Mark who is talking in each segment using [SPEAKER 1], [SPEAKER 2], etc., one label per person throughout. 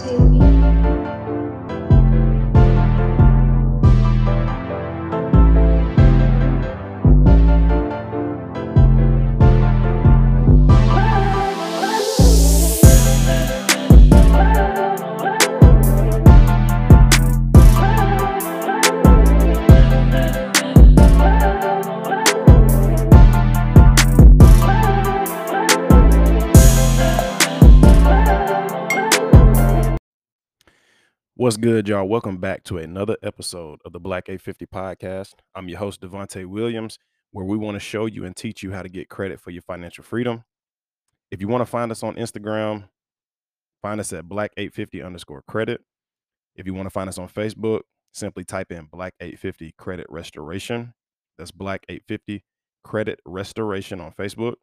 [SPEAKER 1] TV.
[SPEAKER 2] What's good, y'all? Welcome back to another episode of the Black 850 podcast. I'm your host, Devontae Williams, where we want to show you and teach you how to get credit for your financial freedom. If you want to find us on Instagram, find us at Black 850 underscore credit. If you want to find us on Facebook, simply type in Black 850 Credit Restoration. That's Black 850 Credit Restoration on Facebook.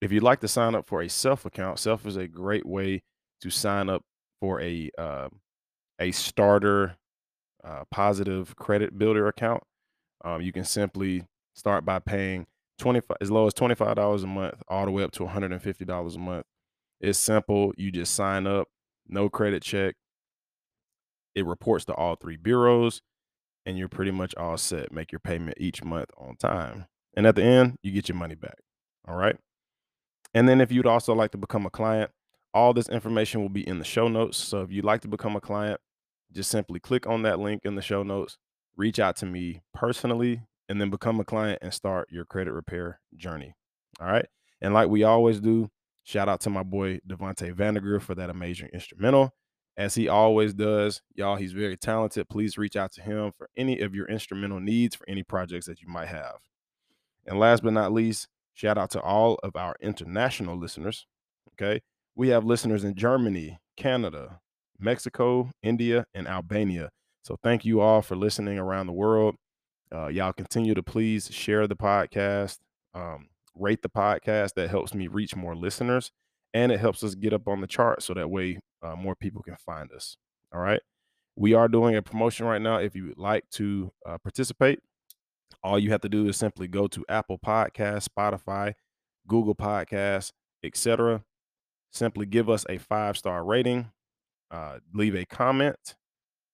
[SPEAKER 2] If you'd like to sign up for a self account, self is a great way to sign up for a uh, a starter uh, positive credit builder account. Um, you can simply start by paying 25 as low as $25 a month all the way up to $150 a month. It's simple. You just sign up, no credit check. It reports to all three bureaus and you're pretty much all set. Make your payment each month on time. And at the end, you get your money back. All right. And then if you'd also like to become a client, all this information will be in the show notes. So if you'd like to become a client, just simply click on that link in the show notes, reach out to me personally, and then become a client and start your credit repair journey. All right. And like we always do, shout out to my boy Devontae Vandergriff for that amazing instrumental. As he always does, y'all, he's very talented. Please reach out to him for any of your instrumental needs for any projects that you might have. And last but not least, shout out to all of our international listeners. Okay. We have listeners in Germany, Canada, Mexico, India, and Albania. So thank you all for listening around the world. Uh, y'all continue to please share the podcast, um, rate the podcast. That helps me reach more listeners and it helps us get up on the chart so that way uh, more people can find us. All right. We are doing a promotion right now. If you would like to uh, participate, all you have to do is simply go to Apple Podcasts, Spotify, Google Podcasts, etc. Simply give us a five star rating uh, leave a comment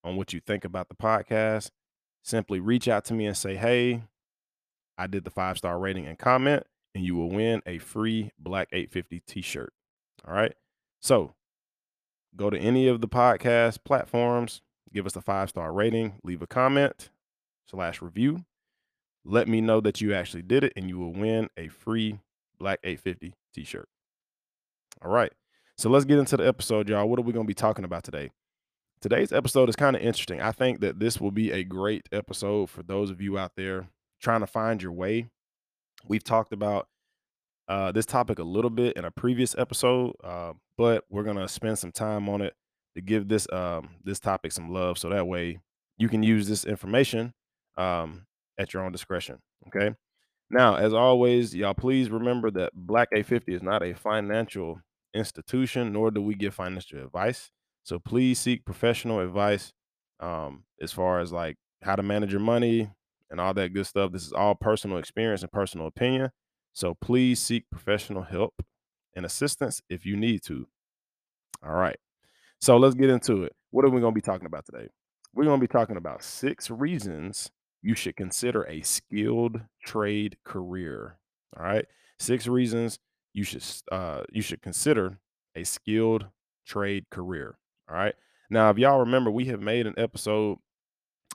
[SPEAKER 2] on what you think about the podcast. Simply reach out to me and say, hey, I did the five star rating and comment, and you will win a free Black 850 t shirt. All right. So go to any of the podcast platforms, give us a five star rating, leave a comment slash review. Let me know that you actually did it, and you will win a free Black 850 t shirt. All right. So let's get into the episode, y'all. What are we going to be talking about today? Today's episode is kind of interesting. I think that this will be a great episode for those of you out there trying to find your way. We've talked about uh, this topic a little bit in a previous episode, uh, but we're gonna spend some time on it to give this um, this topic some love, so that way you can use this information um, at your own discretion. Okay. Now, as always, y'all please remember that Black 850 is not a financial institution, nor do we give financial advice. So please seek professional advice um, as far as like how to manage your money and all that good stuff. This is all personal experience and personal opinion. So please seek professional help and assistance if you need to. All right. So let's get into it. What are we going to be talking about today? We're going to be talking about six reasons you should consider a skilled trade career. All right. Six reasons you should uh, you should consider a skilled trade career. All right. Now, if y'all remember, we have made an episode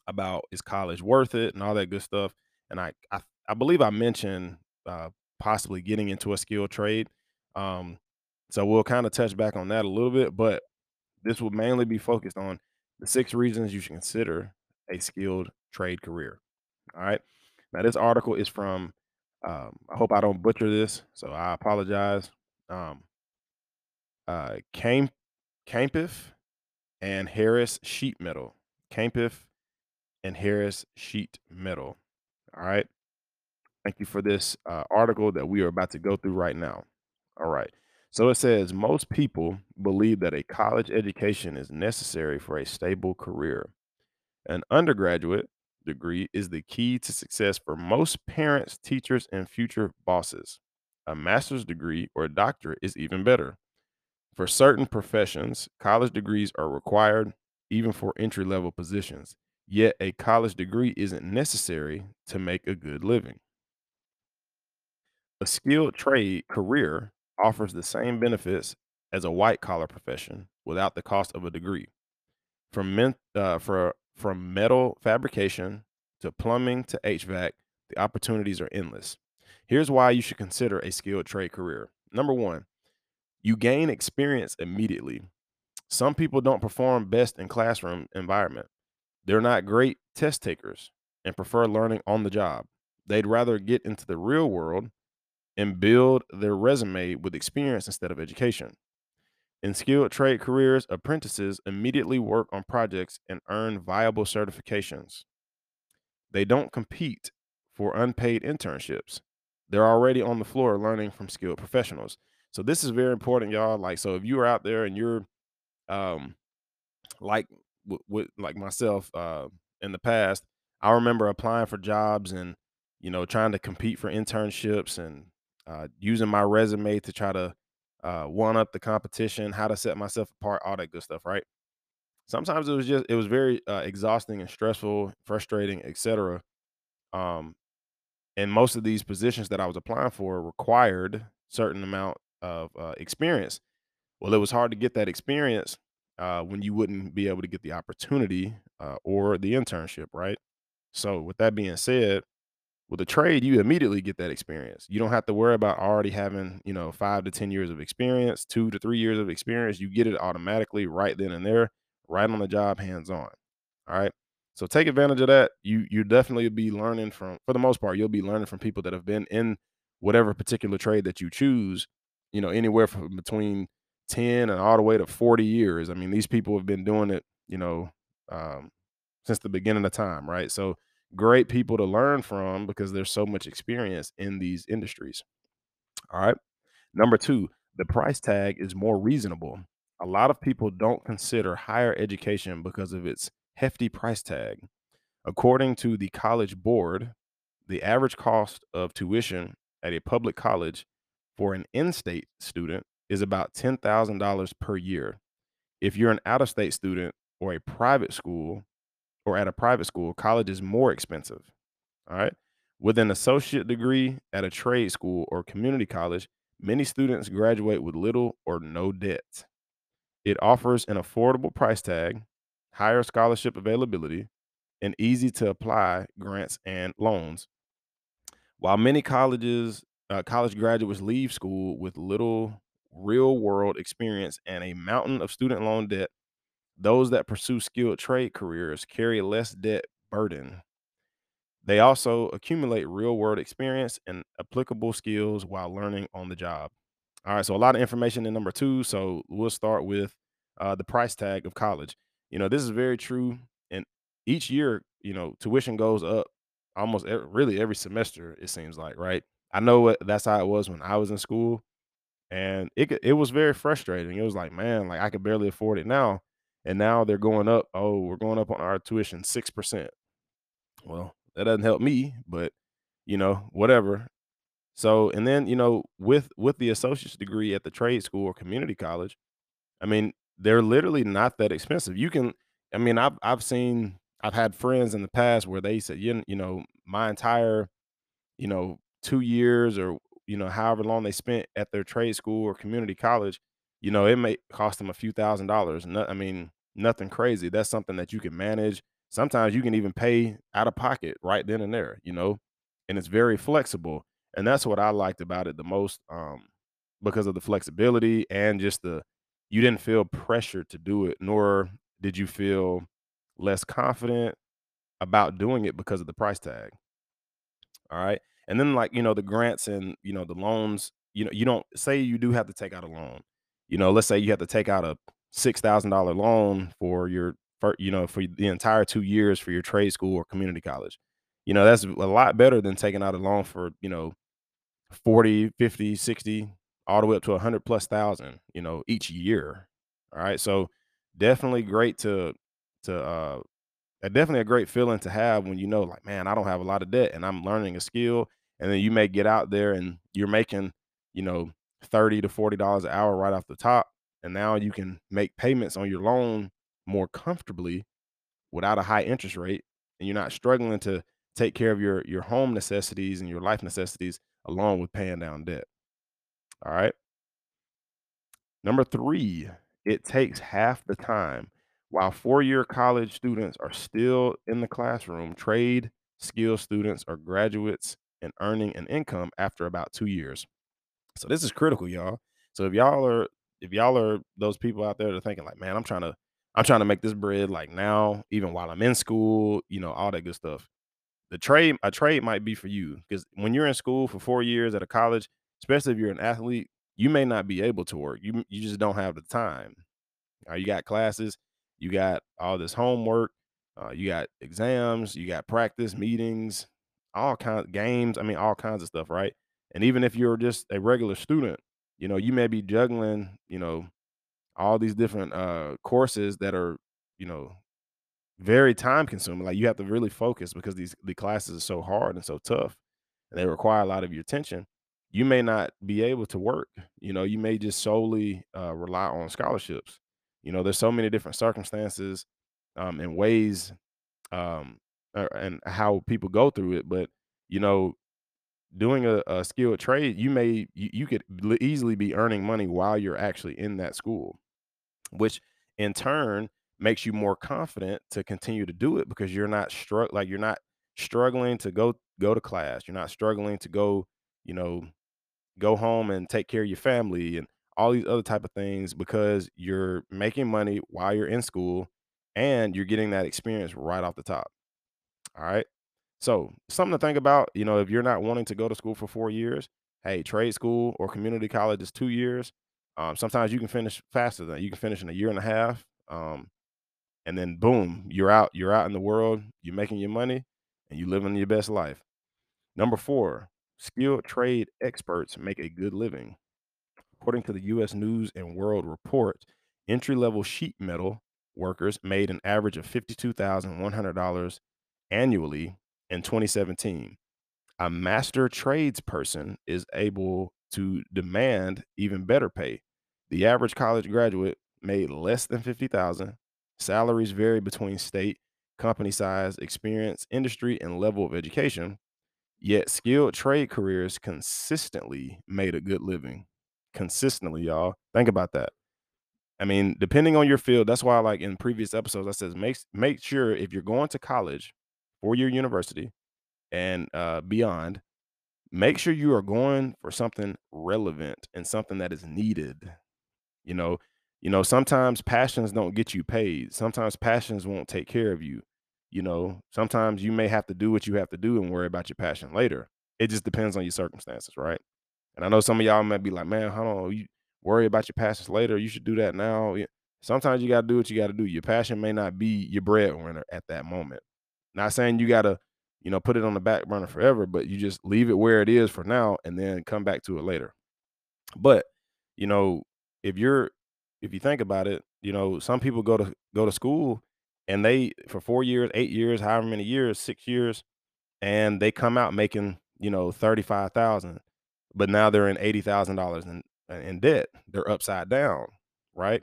[SPEAKER 2] about is college worth it and all that good stuff. And I I, I believe I mentioned uh, possibly getting into a skilled trade. Um, so we'll kind of touch back on that a little bit, but this will mainly be focused on the six reasons you should consider a skilled trade career. All right. Now, this article is from um, I hope I don't butcher this, so I apologize. Um, uh, Camp Campif and Harris Sheet Metal. Campif and Harris Sheet Metal. All right. Thank you for this uh, article that we are about to go through right now. All right. So it says most people believe that a college education is necessary for a stable career. An undergraduate degree is the key to success for most parents, teachers, and future bosses. A master's degree or a doctorate is even better. For certain professions, college degrees are required even for entry level positions. Yet a college degree isn't necessary to make a good living. A skilled trade career offers the same benefits as a white collar profession without the cost of a degree. From men, uh, for from metal fabrication to plumbing to HVAC, the opportunities are endless. Here's why you should consider a skilled trade career. Number one, you gain experience immediately. Some people don't perform best in classroom environment. They're not great test takers and prefer learning on the job. They'd rather get into the real world and build their resume with experience instead of education. In skilled trade careers, apprentices immediately work on projects and earn viable certifications. They don't compete for unpaid internships. They're already on the floor learning from skilled professionals. So this is very important, y'all. Like, so if you are out there and you're um like with, with like myself uh in the past, I remember applying for jobs and you know trying to compete for internships and uh, using my resume to try to uh, one up the competition, how to set myself apart, all that good stuff, right? Sometimes it was just it was very uh, exhausting and stressful, frustrating, etc. Um, and most of these positions that I was applying for required certain amount of uh, experience. Well, it was hard to get that experience uh, when you wouldn't be able to get the opportunity uh, or the internship, right? So, with that being said, with a trade, you immediately get that experience. You don't have to worry about already having, you know, 5 to 10 years of experience, 2 to 3 years of experience. You get it automatically right then and there, right on the job, hands on. All right. So take advantage of that. You you definitely be learning from for the most part, you'll be learning from people that have been in whatever particular trade that you choose, you know, anywhere from between 10 and all the way to 40 years. I mean, these people have been doing it, you know, um, since the beginning of time, right? So great people to learn from because there's so much experience in these industries. All right. Number two, the price tag is more reasonable. A lot of people don't consider higher education because of its hefty price tag. According to the College Board, the average cost of tuition at a public college for an in state student is about $10,000 per year. If you're an out of state student or a private school, or at a private school, college is more expensive. All right. With an associate degree at a trade school or community college, many students graduate with little or no debt. It offers an affordable price tag, higher scholarship availability, and easy to apply grants and loans. While many colleges, uh, college graduates leave school with little real world experience and a mountain of student loan debt those that pursue skilled trade careers carry less debt burden. They also accumulate real world experience and applicable skills while learning on the job. All right, so a lot of information in number two. So we'll start with uh, the price tag of college. You know, this is very true. And each year, you know, tuition goes up almost every, really every semester, it seems like, right? I know what that's how it was when I was in school. And it, it was very frustrating. It was like, man, like I could barely afford it now and now they're going up. Oh, we're going up on our tuition 6%. Well, that doesn't help me, but you know, whatever. So, and then, you know, with with the associate's degree at the trade school or community college, I mean, they're literally not that expensive. You can I mean, I've I've seen I've had friends in the past where they said, you, you know, my entire, you know, 2 years or you know, however long they spent at their trade school or community college, you know, it may cost them a few thousand dollars. I mean, nothing crazy. That's something that you can manage. Sometimes you can even pay out of pocket right then and there, you know, and it's very flexible. And that's what I liked about it the most um, because of the flexibility and just the, you didn't feel pressure to do it, nor did you feel less confident about doing it because of the price tag. All right. And then, like, you know, the grants and, you know, the loans, you know, you don't say you do have to take out a loan. You know, let's say you have to take out a $6,000 loan for your for, you know, for the entire 2 years for your trade school or community college. You know, that's a lot better than taking out a loan for, you know, 40, 50, 60, all the way up to 100 plus thousand, you know, each year. All right. So definitely great to to uh definitely a great feeling to have when you know like man, I don't have a lot of debt and I'm learning a skill and then you may get out there and you're making, you know, 30 to 40 dollars an hour right off the top and now you can make payments on your loan more comfortably without a high interest rate, and you're not struggling to take care of your your home necessities and your life necessities along with paying down debt. All right. Number three, it takes half the time. While four year college students are still in the classroom, trade skill students are graduates and earning an income after about two years. So this is critical, y'all. So if y'all are if y'all are those people out there that are thinking like, man, I'm trying to I'm trying to make this bread like now, even while I'm in school, you know, all that good stuff. The trade a trade might be for you because when you're in school for four years at a college, especially if you're an athlete, you may not be able to work. You you just don't have the time. Uh, you got classes, you got all this homework, uh, you got exams, you got practice meetings, all kinds games. I mean, all kinds of stuff, right? And even if you're just a regular student, you know, you may be juggling, you know, all these different uh courses that are, you know, very time consuming. Like you have to really focus because these the classes are so hard and so tough and they require a lot of your attention. You may not be able to work. You know, you may just solely uh, rely on scholarships. You know, there's so many different circumstances um, and ways um, and how people go through it. But you know, doing a, a skilled trade, you may you, you could easily be earning money while you're actually in that school which in turn makes you more confident to continue to do it because you're not struck like you're not struggling to go go to class you're not struggling to go you know go home and take care of your family and all these other type of things because you're making money while you're in school and you're getting that experience right off the top. All right so something to think about you know if you're not wanting to go to school for four years hey trade school or community college is two years um, sometimes you can finish faster than you can finish in a year and a half um, and then boom, you're out. You're out in the world. You're making your money, and you're living your best life. Number four, skilled trade experts make a good living. According to the U.S. News and World Report, entry level sheet metal workers made an average of fifty-two thousand one hundred dollars annually in 2017 a master tradesperson is able to demand even better pay. The average college graduate made less than 50,000. Salaries vary between state, company size, experience, industry, and level of education. Yet skilled trade careers consistently made a good living. Consistently, y'all. Think about that. I mean, depending on your field, that's why like in previous episodes I says make make sure if you're going to college, four-year university and uh beyond, make sure you are going for something relevant and something that is needed. You know, you know, sometimes passions don't get you paid. Sometimes passions won't take care of you. You know, sometimes you may have to do what you have to do and worry about your passion later. It just depends on your circumstances, right? And I know some of y'all might be like, man, hold on, you worry about your passions later. You should do that now. Sometimes you got to do what you got to do. Your passion may not be your breadwinner at that moment. Not saying you got to you know, put it on the back burner forever, but you just leave it where it is for now and then come back to it later. But, you know, if you're if you think about it, you know, some people go to go to school and they for 4 years, 8 years, however many years, 6 years, and they come out making, you know, 35,000, but now they're in $80,000 in in debt. They're upside down, right?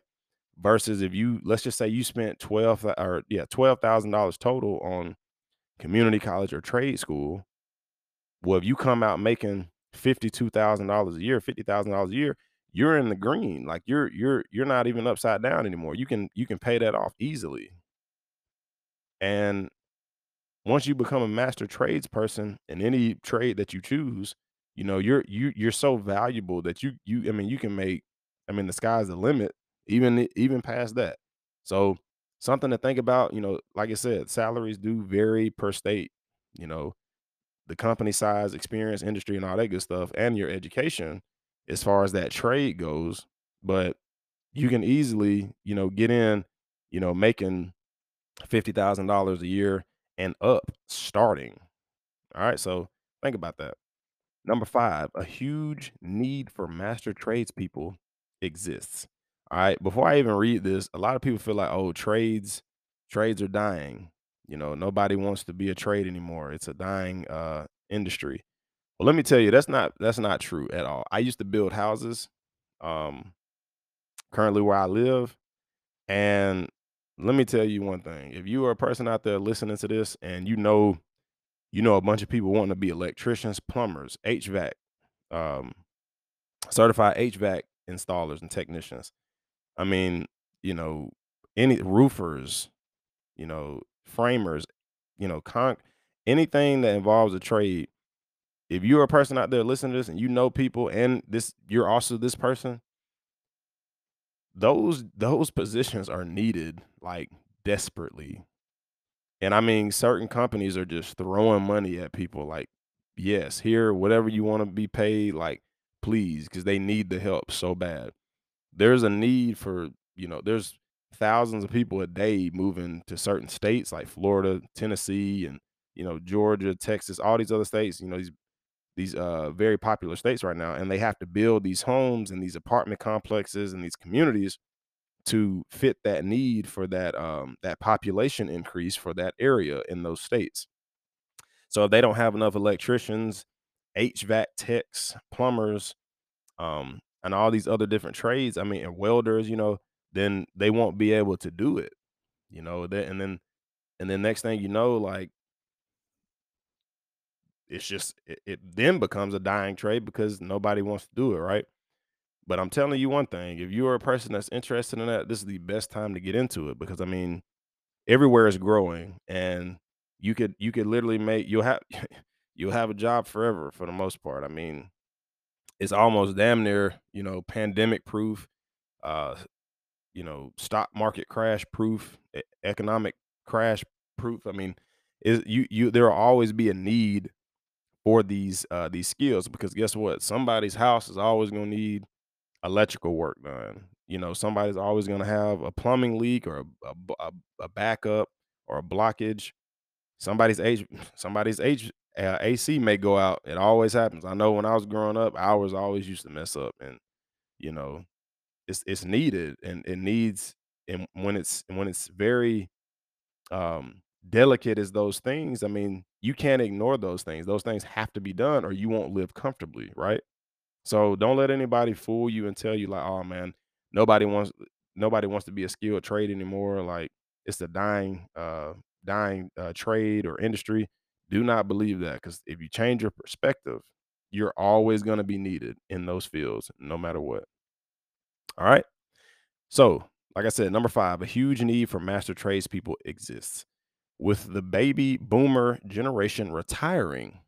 [SPEAKER 2] Versus if you let's just say you spent 12 or yeah, $12,000 total on community college or trade school, well, if you come out making $52,000 a year, $50,000 a year, you're in the green. Like you're you're you're not even upside down anymore. You can you can pay that off easily. And once you become a master tradesperson in any trade that you choose, you know, you're you you're so valuable that you you I mean, you can make I mean, the sky's the limit, even even past that. So something to think about, you know, like I said, salaries do vary per state, you know, the company size, experience, industry, and all that good stuff, and your education as far as that trade goes. But you can easily, you know, get in, you know, making $50,000 a year and up starting. All right. So think about that. Number five, a huge need for master tradespeople exists. All right. Before I even read this, a lot of people feel like, oh, trades, trades are dying. You know, nobody wants to be a trade anymore. It's a dying uh industry. Well, let me tell you, that's not that's not true at all. I used to build houses. Um, currently where I live. And let me tell you one thing. If you are a person out there listening to this and you know you know a bunch of people wanting to be electricians, plumbers, HVAC, um, certified HVAC installers and technicians. I mean, you know, any roofers, you know, framers, you know, con anything that involves a trade. If you're a person out there listening to this and you know people and this you're also this person, those those positions are needed like desperately. And I mean, certain companies are just throwing money at people like, yes, here, whatever you want to be paid, like, please, because they need the help so bad. There's a need for, you know, there's thousands of people a day moving to certain states like Florida, Tennessee, and you know, Georgia, Texas, all these other states, you know, these these uh very popular states right now, and they have to build these homes and these apartment complexes and these communities to fit that need for that um that population increase for that area in those states. So if they don't have enough electricians, HVAC techs, plumbers, um, and all these other different trades, I mean, and welders, you know, then they won't be able to do it, you know, that and then and then next thing you know, like it's just it, it then becomes a dying trade because nobody wants to do it, right? But I'm telling you one thing, if you are a person that's interested in that, this is the best time to get into it because I mean, everywhere is growing and you could you could literally make you'll have you'll have a job forever for the most part. I mean, it's almost damn near, you know, pandemic proof, uh, you know, stock market crash proof, economic crash proof. I mean, is you you there will always be a need for these uh these skills because guess what? Somebody's house is always going to need electrical work done. You know, somebody's always going to have a plumbing leak or a a backup or a blockage. Somebody's H somebody's H uh, AC may go out. It always happens. I know when I was growing up, ours always used to mess up, and you know, it's it's needed and it needs and when it's when it's very um delicate as those things, I mean, you can't ignore those things. Those things have to be done or you won't live comfortably, right? So don't let anybody fool you and tell you like, "Oh man, nobody wants nobody wants to be a skilled trade anymore." Like it's a dying uh dying uh, trade or industry. Do not believe that because if you change your perspective, you're always going to be needed in those fields, no matter what. All right. So, like I said, number five, a huge need for master tradespeople exists. With the baby boomer generation retiring,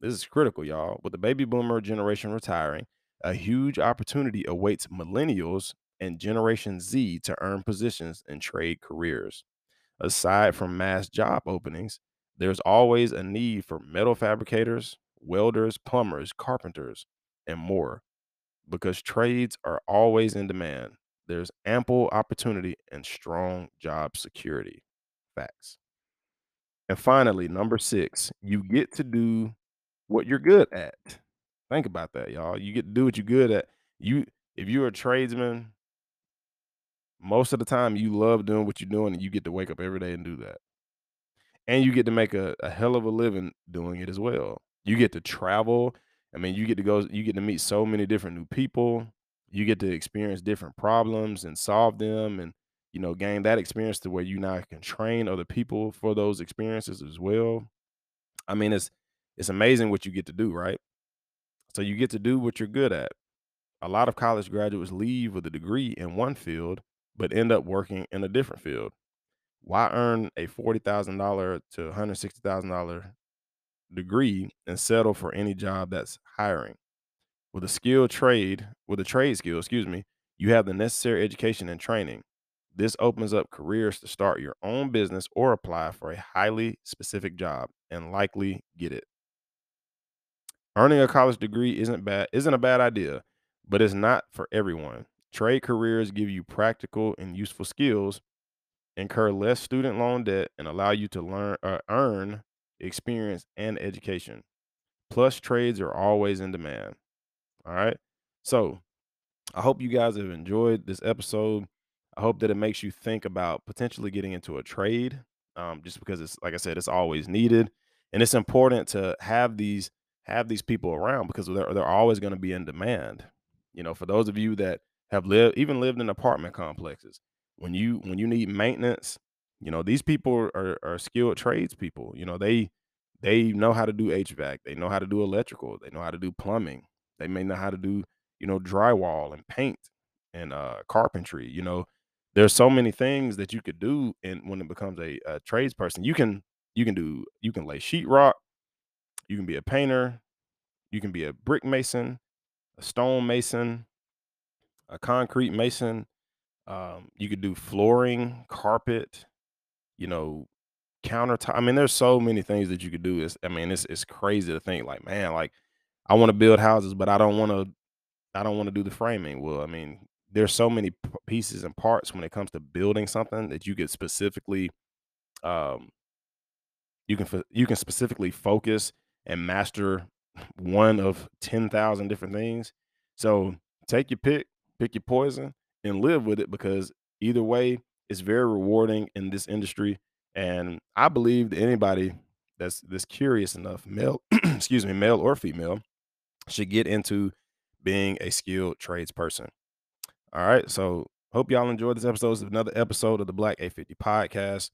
[SPEAKER 2] this is critical, y'all. With the baby boomer generation retiring, a huge opportunity awaits millennials and Generation Z to earn positions in trade careers. Aside from mass job openings, there's always a need for metal fabricators, welders, plumbers, carpenters, and more because trades are always in demand. There's ample opportunity and strong job security. Facts. And finally, number six, you get to do what you're good at. Think about that, y'all. You get to do what you're good at. You if you're a tradesman, most of the time you love doing what you're doing and you get to wake up every day and do that. And you get to make a, a hell of a living doing it as well. You get to travel. I mean, you get to go, you get to meet so many different new people. You get to experience different problems and solve them and you know, gain that experience to where you now can train other people for those experiences as well. I mean, it's it's amazing what you get to do, right? So you get to do what you're good at. A lot of college graduates leave with a degree in one field, but end up working in a different field. Why earn a $40,000 to $160,000 degree and settle for any job that's hiring? With a skilled trade, with a trade skill, excuse me, you have the necessary education and training. This opens up careers to start your own business or apply for a highly specific job and likely get it. Earning a college degree isn't bad isn't a bad idea, but it's not for everyone. Trade careers give you practical and useful skills, incur less student loan debt, and allow you to learn uh, earn experience and education. Plus, trades are always in demand. All right. So, I hope you guys have enjoyed this episode. I hope that it makes you think about potentially getting into a trade, um, just because it's like I said, it's always needed, and it's important to have these have these people around because they're they're always going to be in demand. You know, for those of you that have lived even lived in apartment complexes. When you when you need maintenance, you know, these people are are skilled tradespeople. You know, they they know how to do HVAC, they know how to do electrical, they know how to do plumbing, they may know how to do, you know, drywall and paint and uh carpentry, you know. There's so many things that you could do and when it becomes a, a tradesperson. You can you can do you can lay sheetrock, you can be a painter, you can be a brick mason, a stone mason, a concrete mason. Um, you could do flooring, carpet, you know, countertop. I mean, there's so many things that you could do. It's, I mean, it's it's crazy to think like, man, like I want to build houses, but I don't want to. I don't want to do the framing. Well, I mean, there's so many p- pieces and parts when it comes to building something that you could specifically um, you can you can specifically focus and master one of 10,000 different things. So take your pick, pick your poison and live with it because either way it's very rewarding in this industry and I believe that anybody that's that's curious enough, male, excuse me, male or female, should get into being a skilled tradesperson. All right, so hope y'all enjoyed this episode. It's another episode of the Black 850 podcast.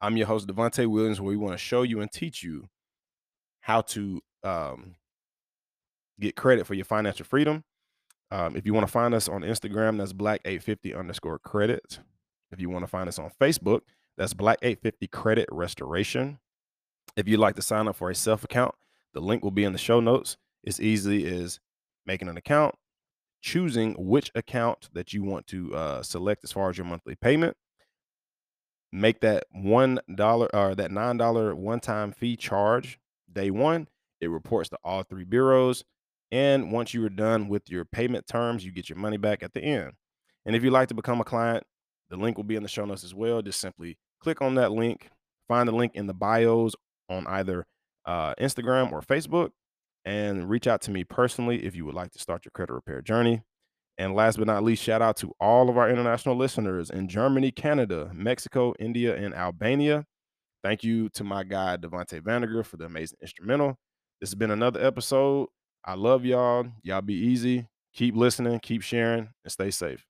[SPEAKER 2] I'm your host, Devontae Williams, where we want to show you and teach you how to um, get credit for your financial freedom. Um, if you want to find us on Instagram, that's black850 underscore credit. If you want to find us on Facebook, that's black 850 credit restoration. If you'd like to sign up for a self account, the link will be in the show notes. It's easy as making an account, choosing which account that you want to uh, select as far as your monthly payment, make that one dollar or that nine dollar one time fee charge day one. It reports to all three bureaus. And once you are done with your payment terms, you get your money back at the end. And if you'd like to become a client, the link will be in the show notes as well. Just simply click on that link, find the link in the bios on either uh, Instagram or Facebook, and reach out to me personally if you would like to start your credit repair journey. And last but not least, shout out to all of our international listeners in Germany, Canada, Mexico, India, and Albania. Thank you to my guy, Devontae Vanderger, for the amazing instrumental. This has been another episode. I love y'all. Y'all be easy. Keep listening, keep sharing, and stay safe.